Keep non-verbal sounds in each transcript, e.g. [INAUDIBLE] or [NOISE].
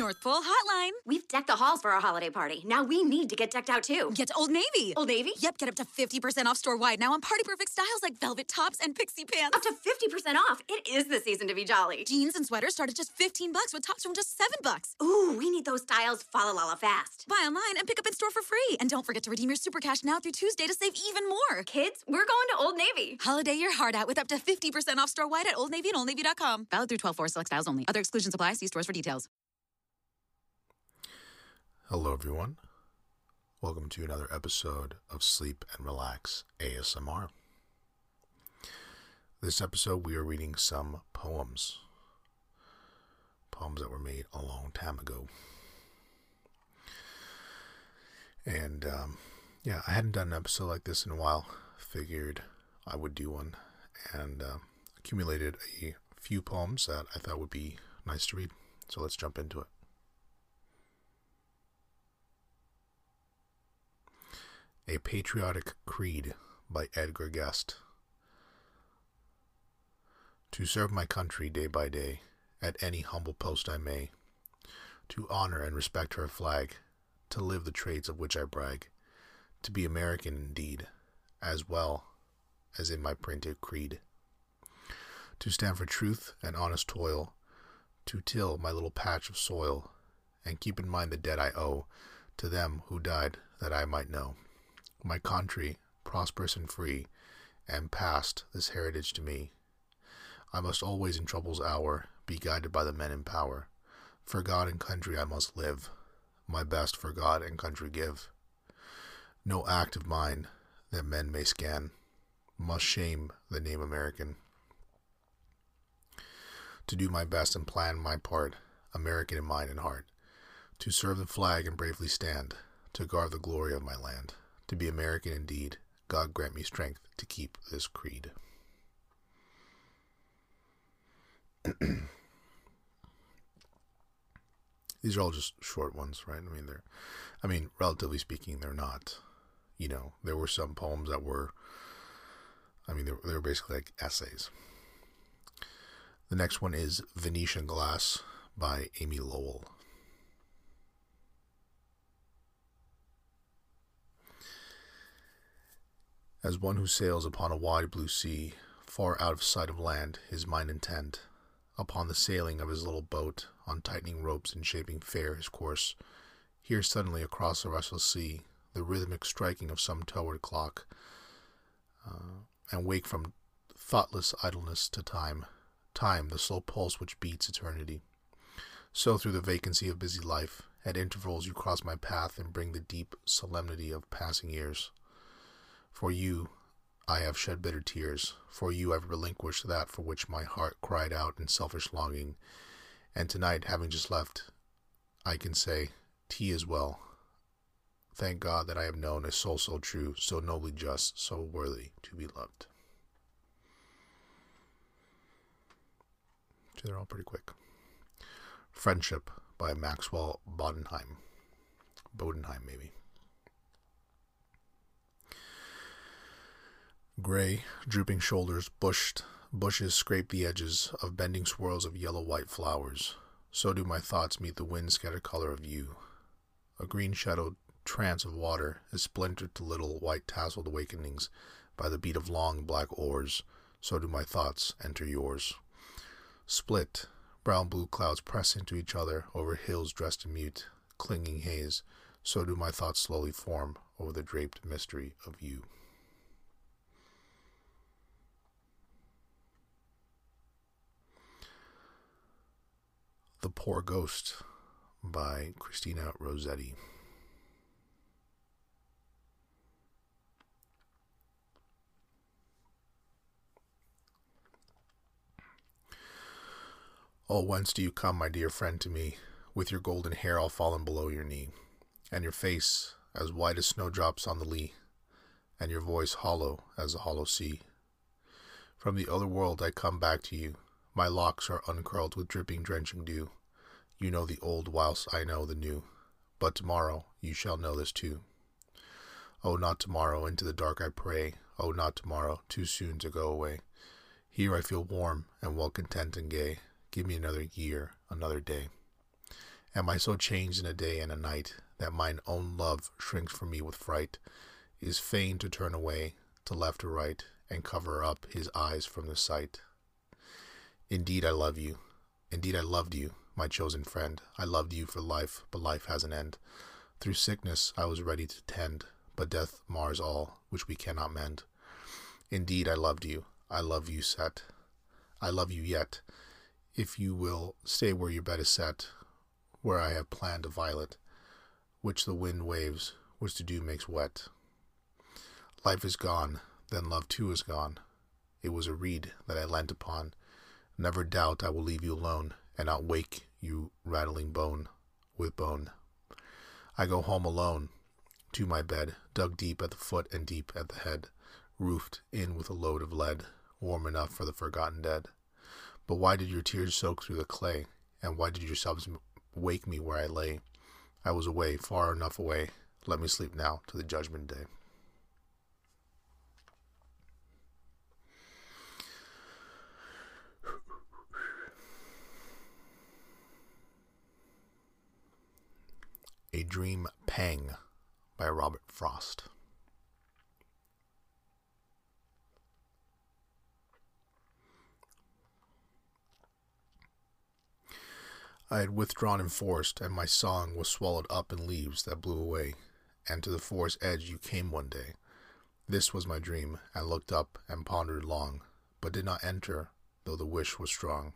North Pole Hotline. We've decked the halls for our holiday party. Now we need to get decked out too. Get to Old Navy. Old Navy? Yep, get up to 50% off store wide now on party perfect styles like velvet tops and pixie pants. Up to 50% off. It is the season to be jolly. Jeans and sweaters start at just 15 bucks with tops from just 7 bucks. Ooh, we need those styles Fala Lala fast. Buy online and pick up in store for free. And don't forget to redeem your super cash now through Tuesday to save even more. Kids, we're going to Old Navy. Holiday your heart out with up to 50% off store wide at Old Navy and OldNavy.com. Valid through 12 4 select styles only. Other exclusions apply. See stores for details. Hello, everyone. Welcome to another episode of Sleep and Relax ASMR. This episode, we are reading some poems. Poems that were made a long time ago. And, um, yeah, I hadn't done an episode like this in a while. Figured I would do one and uh, accumulated a few poems that I thought would be nice to read. So let's jump into it. A Patriotic Creed by Edgar Guest. To serve my country day by day, at any humble post I may, to honor and respect her flag, to live the traits of which I brag, to be American indeed, as well as in my printed creed, to stand for truth and honest toil, to till my little patch of soil, and keep in mind the debt I owe to them who died that I might know my country, prosperous and free, and past this heritage to me. I must always in trouble's hour be guided by the men in power. For God and country I must live, my best for God and country give. No act of mine that men may scan must shame the name American. To do my best and plan my part, American in mind and heart, to serve the flag and bravely stand, to guard the glory of my land to be American indeed. God grant me strength to keep this creed. [CLEARS THROAT] These are all just short ones, right? I mean, they're, I mean, relatively speaking, they're not. You know, there were some poems that were, I mean, they were, they were basically like essays. The next one is Venetian Glass by Amy Lowell. As one who sails upon a wide blue sea, far out of sight of land, his mind intent upon the sailing of his little boat, on tightening ropes and shaping fair his course, hears suddenly across the restless sea the rhythmic striking of some toward clock, uh, and wake from thoughtless idleness to time, time, the slow pulse which beats eternity. So through the vacancy of busy life, at intervals you cross my path and bring the deep solemnity of passing years. For you I have shed bitter tears. For you I've relinquished that for which my heart cried out in selfish longing. And tonight, having just left, I can say, Tea is well. Thank God that I have known a soul so true, so nobly just, so worthy to be loved. They're all pretty quick. Friendship by Maxwell Bodenheim. Bodenheim, maybe. Gray, drooping shoulders, bushed bushes scrape the edges of bending swirls of yellow white flowers. So do my thoughts meet the wind scattered color of you. A green shadowed trance of water is splintered to little white tasseled awakenings by the beat of long black oars. So do my thoughts enter yours. Split, brown blue clouds press into each other over hills dressed in mute, clinging haze. So do my thoughts slowly form over the draped mystery of you. The Poor Ghost by Christina Rossetti. Oh, whence do you come, my dear friend, to me, with your golden hair all fallen below your knee, and your face as white as snowdrops on the lea, and your voice hollow as the hollow sea? From the other world I come back to you, my locks are uncurled with dripping, drenching dew. You know the old whilst I know the new. But tomorrow you shall know this too. Oh, not tomorrow, into the dark I pray. Oh, not tomorrow, too soon to go away. Here I feel warm and well content and gay. Give me another year, another day. Am I so changed in a day and a night that mine own love shrinks from me with fright, is fain to turn away to left or right, and cover up his eyes from the sight? Indeed, I love you. Indeed, I loved you, my chosen friend. I loved you for life, but life has an end. Through sickness I was ready to tend, but death mars all which we cannot mend. Indeed, I loved you. I love you set. I love you yet. If you will stay where your bed is set, where I have planned a violet, which the wind waves, which the dew makes wet. Life is gone, then love too is gone. It was a reed that I leant upon. Never doubt I will leave you alone, and not wake you rattling bone with bone. I go home alone to my bed, dug deep at the foot and deep at the head, roofed in with a load of lead, warm enough for the forgotten dead. But why did your tears soak through the clay, and why did your sobs wake me where I lay? I was away, far enough away. Let me sleep now to the judgment day. A Dream Pang by Robert Frost. I had withdrawn in forest, and my song was swallowed up in leaves that blew away, and to the forest edge you came one day. This was my dream. I looked up and pondered long, but did not enter, though the wish was strong.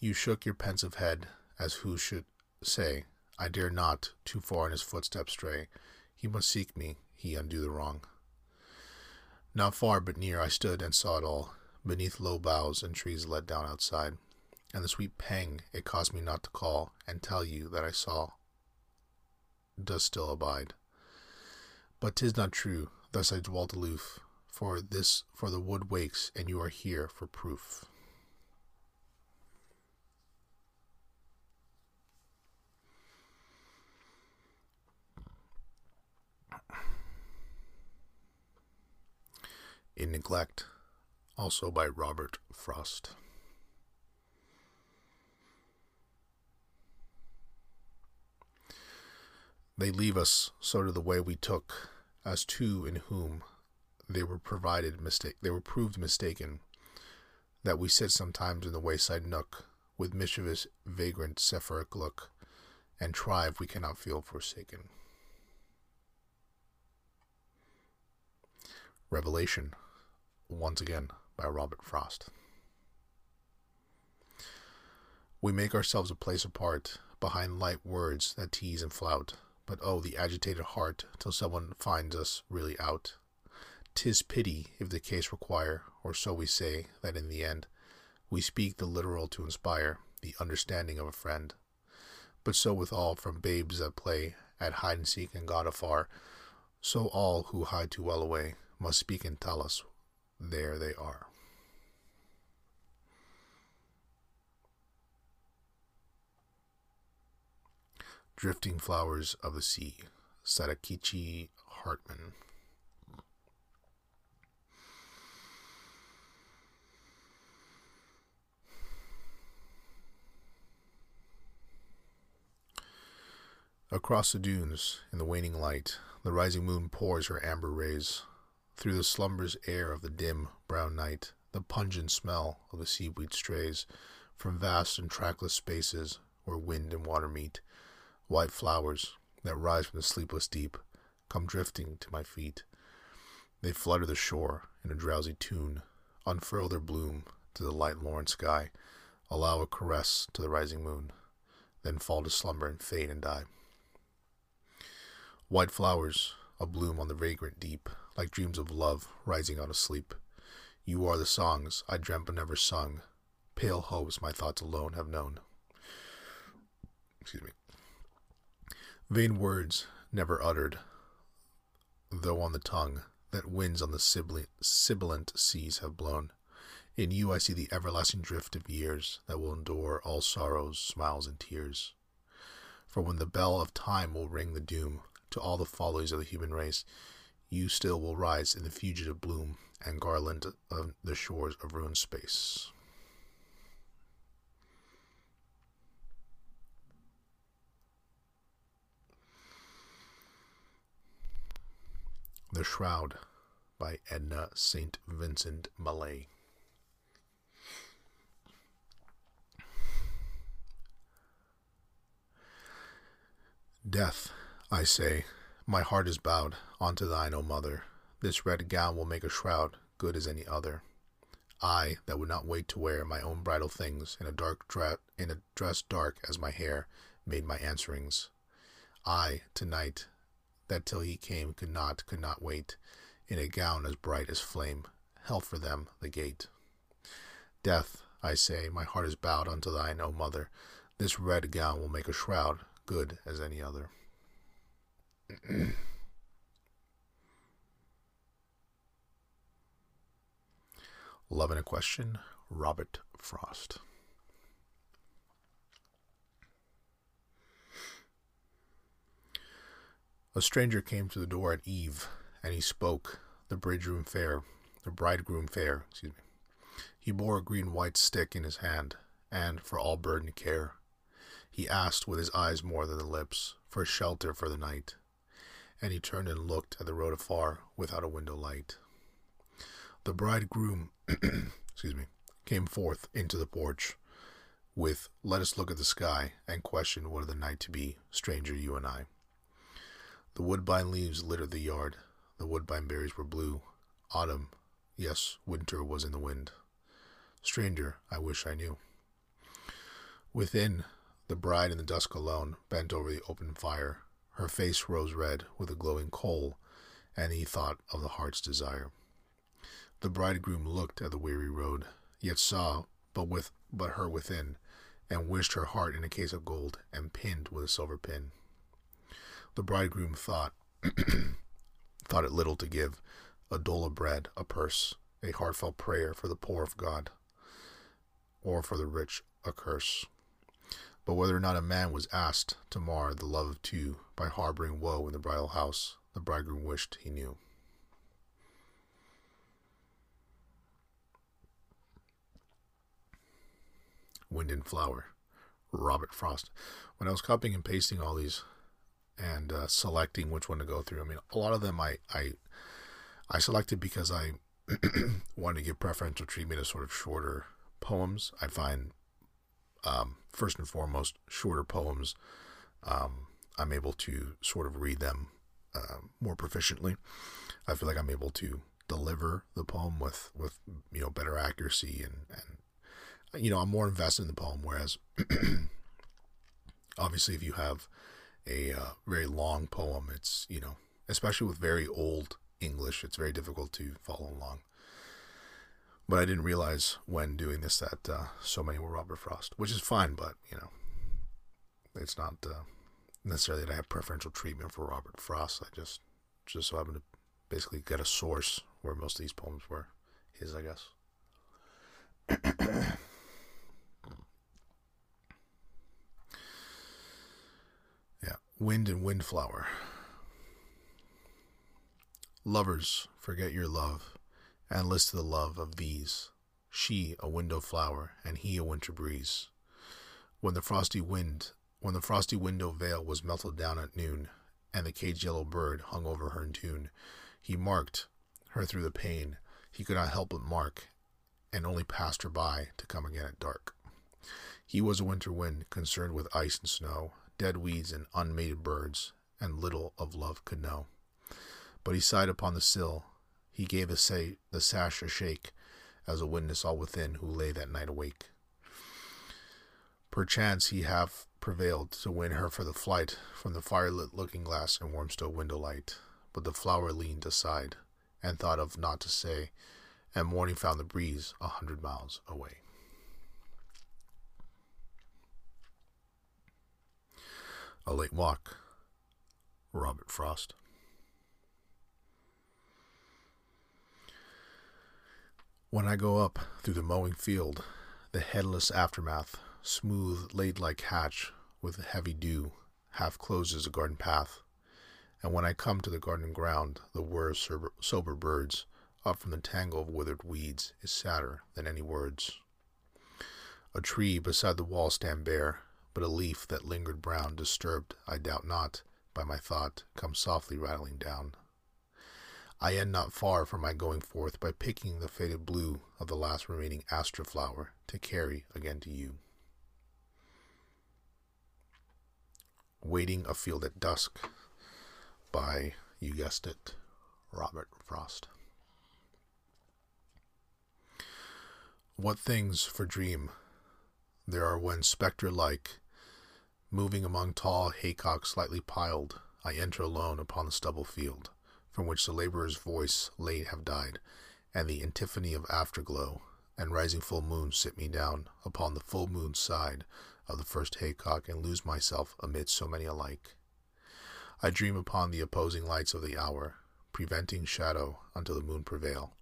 You shook your pensive head, as who should say, I dare not too far in his footsteps stray. He must seek me, he undo the wrong. Not far but near I stood and saw it all, beneath low boughs and trees let down outside, and the sweet pang it caused me not to call and tell you that I saw does still abide. But 'tis not true, thus I dwelt aloof, for this for the wood wakes and you are here for proof. In Neglect, also by Robert Frost. They leave us, sort of the way we took, as two in whom they were provided mistake they were proved mistaken, that we sit sometimes in the wayside nook, with mischievous vagrant seraphic look, and try if we cannot feel forsaken. Revelation once again by Robert Frost. We make ourselves a place apart behind light words that tease and flout, but oh, the agitated heart till someone finds us really out. Tis pity if the case require, or so we say, that in the end we speak the literal to inspire the understanding of a friend. But so with all from babes that play at hide and seek and God afar, so all who hide too well away must speak and tell us there they are. Drifting Flowers of the Sea, Sadakichi Hartmann. Across the dunes, in the waning light, the rising moon pours her amber rays through the slumber's air of the dim, brown night, the pungent smell of the seaweed strays from vast and trackless spaces where wind and water meet. White flowers that rise from the sleepless deep come drifting to my feet. They flutter the shore in a drowsy tune, unfurl their bloom to the light lorn sky, allow a caress to the rising moon, then fall to slumber and fade and die. White flowers, a bloom on the vagrant deep, like dreams of love rising out of sleep. You are the songs I dreamt but never sung, pale hopes my thoughts alone have known. Excuse me. Vain words never uttered, though on the tongue, that winds on the sibilant seas have blown. In you I see the everlasting drift of years that will endure all sorrows, smiles, and tears. For when the bell of time will ring the doom to all the follies of the human race, you still will rise in the fugitive bloom and garland of the shores of ruined space. The Shroud by Edna St. Vincent Millay. Death, I say, my heart is bowed unto thine, O mother. This red gown will make a shroud good as any other. I, that would not wait to wear my own bridal things in a dark dress, in a dress dark as my hair, made my answerings. I, tonight, that till he came could not, could not wait, in a gown as bright as flame, held for them the gate. Death, I say, my heart is bowed unto thine, O mother. This red gown will make a shroud good as any other. Love in a Question, Robert Frost. A stranger came to the door at eve, and he spoke, the bridegroom fair, the bridegroom fair, excuse me. He bore a green white stick in his hand, and, for all burden care, he asked with his eyes more than the lips, for shelter for the night, and he turned and looked at the road afar, without a window light. The bridegroom, [CLEARS THROAT] excuse me, came forth into the porch, with "Let us look at the sky, and question what of the night to be, stranger, you and I." The woodbine leaves littered the yard. The woodbine berries were blue. Autumn, yes, winter was in the wind. Stranger, I wish I knew. Within, the bride in the dusk alone bent over the open fire. Her face rose red with a glowing coal, and he thought of the heart's desire. The bridegroom looked at the weary road, yet saw but with but her within, and wished her heart in a case of gold, and pinned with a silver pin. The bridegroom thought [CLEARS THROAT] thought it little to give, a dole of bread, a purse, a heartfelt prayer for the poor of God, or for the rich a curse. But whether or not a man was asked to mar the love of two by harboring woe in the bridal house, the bridegroom wished he knew. Wind and Flower, Robert Frost. When I was copying and pasting all these and uh, selecting which one to go through. I mean, a lot of them I I, I selected because I [CLEARS THROAT] wanted to give preferential treatment to sort of shorter poems. I find um, first and foremost shorter poems. Um, I'm able to sort of read them uh, more proficiently. I feel like I'm able to deliver the poem with with you know better accuracy and and you know I'm more invested in the poem. Whereas [CLEARS THROAT] obviously, if you have a uh, very long poem. It's, you know, especially with very old English, it's very difficult to follow along. But I didn't realize when doing this that uh, so many were Robert Frost, which is fine, but, you know, it's not uh, necessarily that I have preferential treatment for Robert Frost. I just, just so happen to basically get a source where most of these poems were his, I guess. [COUGHS] Yeah, wind and Windflower. Lovers, forget your love, and list to the love of these. She a window flower, and he a winter breeze. When the frosty wind, when the frosty window veil was melted down at noon, and the caged yellow bird hung over her in tune, he marked her through the pane. He could not help but mark, and only passed her by to come again at dark. He was a winter wind, concerned with ice and snow, dead weeds and unmated birds, and little of love could know. But he sighed upon the sill, he gave the, say, the sash a shake, as a witness all within who lay that night awake. Perchance he have prevailed to win her for the flight from the firelit looking glass and warm stove window light, but the flower leaned aside, and thought of naught to say, and morning found the breeze a hundred miles away. A Late Walk, Robert Frost. When I go up through the mowing field, the headless aftermath, smooth laid like hatch with heavy dew, half closes the garden path. And when I come to the garden ground, the whir of sober, sober birds up from the tangle of withered weeds is sadder than any words. A tree beside the wall stand bare, but a leaf that lingered brown, disturbed, I doubt not, by my thought, comes softly rattling down. I end not far from my going forth by picking the faded blue of the last remaining aster flower to carry again to you. Waiting Afield at Dusk by, you guessed it, Robert Frost. What things for dream there are when spectre like, moving among tall haycocks slightly piled, I enter alone upon the stubble field, from which the laborer's voice late have died, and the antiphony of afterglow and rising full moon sit me down upon the full moon's side of the first haycock and lose myself amid so many alike. I dream upon the opposing lights of the hour, preventing shadow until the moon prevail.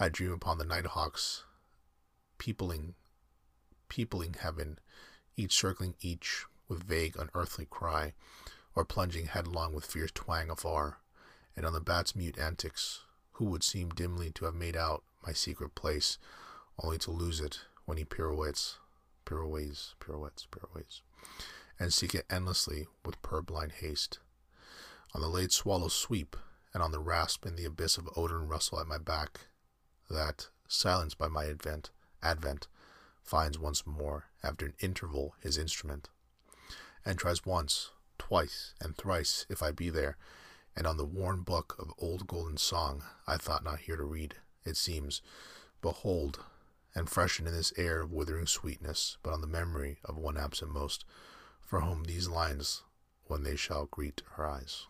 I dream upon the night hawks peopling peopling heaven, each circling each with vague unearthly cry, or plunging headlong with fierce twang afar, and on the bat's mute antics, who would seem dimly to have made out my secret place, only to lose it when he pirouettes, pirouettes, pirouettes, pirouettes, and seek it endlessly with purblind haste. On the late swallow sweep, and on the rasp in the abyss of odor and rustle at my back, that, silenced by my advent, advent, finds once more, after an interval, his instrument, and tries once, twice, and thrice if I be there, and on the worn book of old golden song I thought not here to read, it seems, behold, and freshen in this air of withering sweetness, but on the memory of one absent most, for whom these lines, when they shall greet her eyes.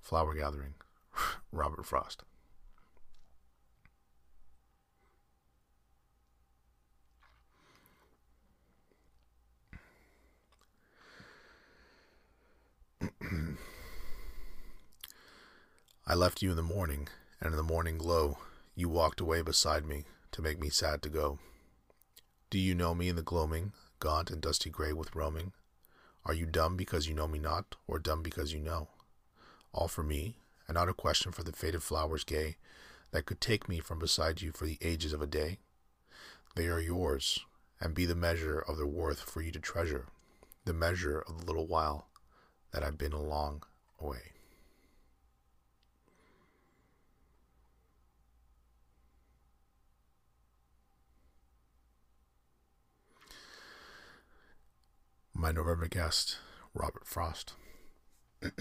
Flower Gathering, [LAUGHS] Robert Frost. I left you in the morning, and in the morning glow you walked away beside me to make me sad to go. Do you know me in the gloaming, gaunt and dusty gray with roaming? Are you dumb because you know me not, or dumb because you know? All for me, and not a question for the faded flowers gay that could take me from beside you for the ages of a day? They are yours, and be the measure of their worth for you to treasure, the measure of the little while that I've been a long my November guest, Robert Frost. [CLEARS THROAT]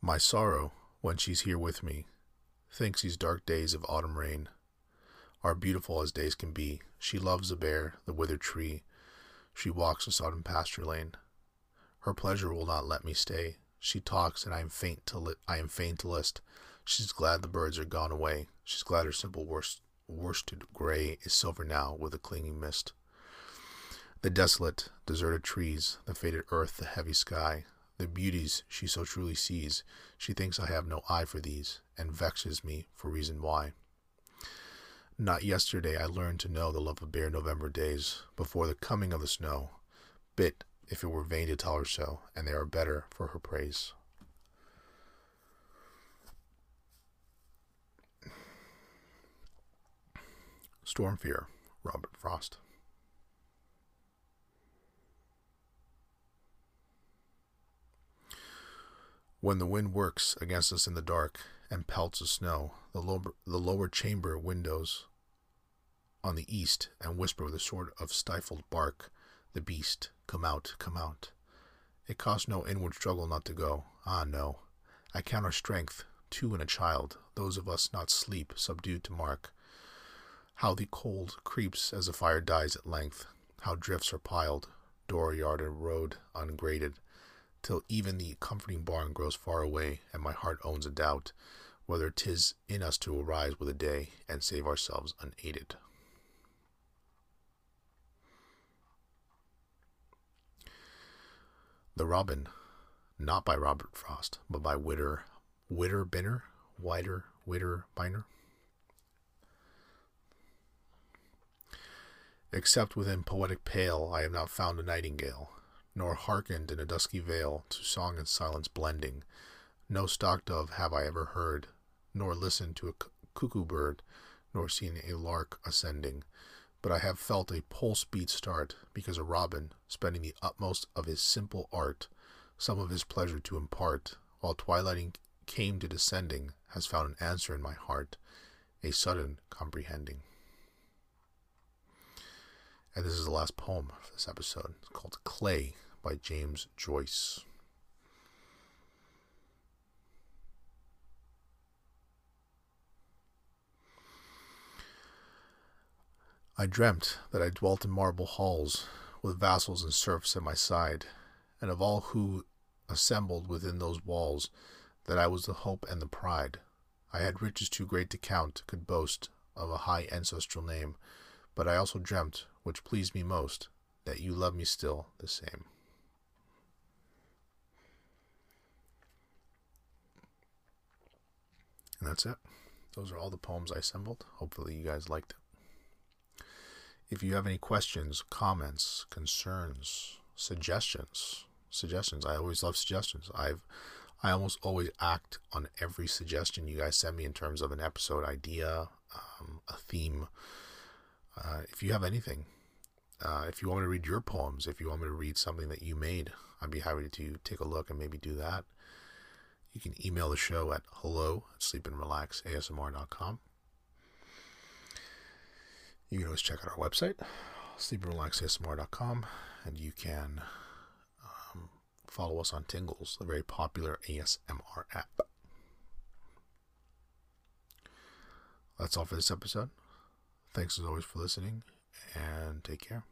my sorrow, when she's here with me, thinks these dark days of autumn rain are beautiful as days can be. She loves the bare, the withered tree. She walks the sodden pasture lane. Her pleasure will not let me stay. She talks, and I am faint to li- I am faint to list. She's glad the birds are gone away. She's glad her simple worst worsted gray is silver now with a clinging mist. The desolate, deserted trees, the faded earth, the heavy sky, the beauties she so truly sees, she thinks I have no eye for these, and vexes me for reason why. Not yesterday I learned to know the love of bare November days, before the coming of the snow, bit if it were vain to tell her so, and they are better for her praise. Storm Fear, Robert Frost. When the wind works against us in the dark and pelts the snow, the lower, the lower chamber windows on the east and whisper with a sort of stifled bark, the beast, come out, come out. It costs no inward struggle not to go. Ah, no. I count our strength, two in a child, those of us not sleep, subdued to mark. How the cold creeps as the fire dies at length, how drifts are piled, dooryard and road ungraded, till even the comforting barn grows far away, and my heart owns a doubt whether 'tis in us to arise with a day and save ourselves unaided. The Robin, not by Robert Frost, but by Witter, Witter Bynner, Wider, Witter Biner. Except within poetic pale I have not found a nightingale, nor hearkened in a dusky vale to song and silence blending. No stock dove have I ever heard, nor listened to a cuckoo bird, nor seen a lark ascending. but I have felt a pulse beat start because a Robin spending the utmost of his simple art, some of his pleasure to impart, while twilighting came to descending, has found an answer in my heart, a sudden comprehending. And this is the last poem for this episode. It's called Clay by James Joyce. I dreamt that I dwelt in marble halls, with vassals and serfs at my side, and of all who assembled within those walls, that I was the hope and the pride. I had riches too great to count, could boast of a high ancestral name, but I also dreamt, which pleased me most, that you love me still the same. And that's it. Those are all the poems I assembled. Hopefully, you guys liked it. If you have any questions, comments, concerns, suggestions, suggestions, I always love suggestions. I've I almost always act on every suggestion you guys send me in terms of an episode idea, um, a theme. Uh, if you have anything, uh, if you want me to read your poems, if you want me to read something that you made, I'd be happy to take a look and maybe do that. You can email the show at hello at sleepandrelaxasmr.com. You can always check out our website, sleepandrelaxasmr.com, and you can um, follow us on Tingles, the very popular ASMR app. That's all for this episode. Thanks as always for listening, and take care.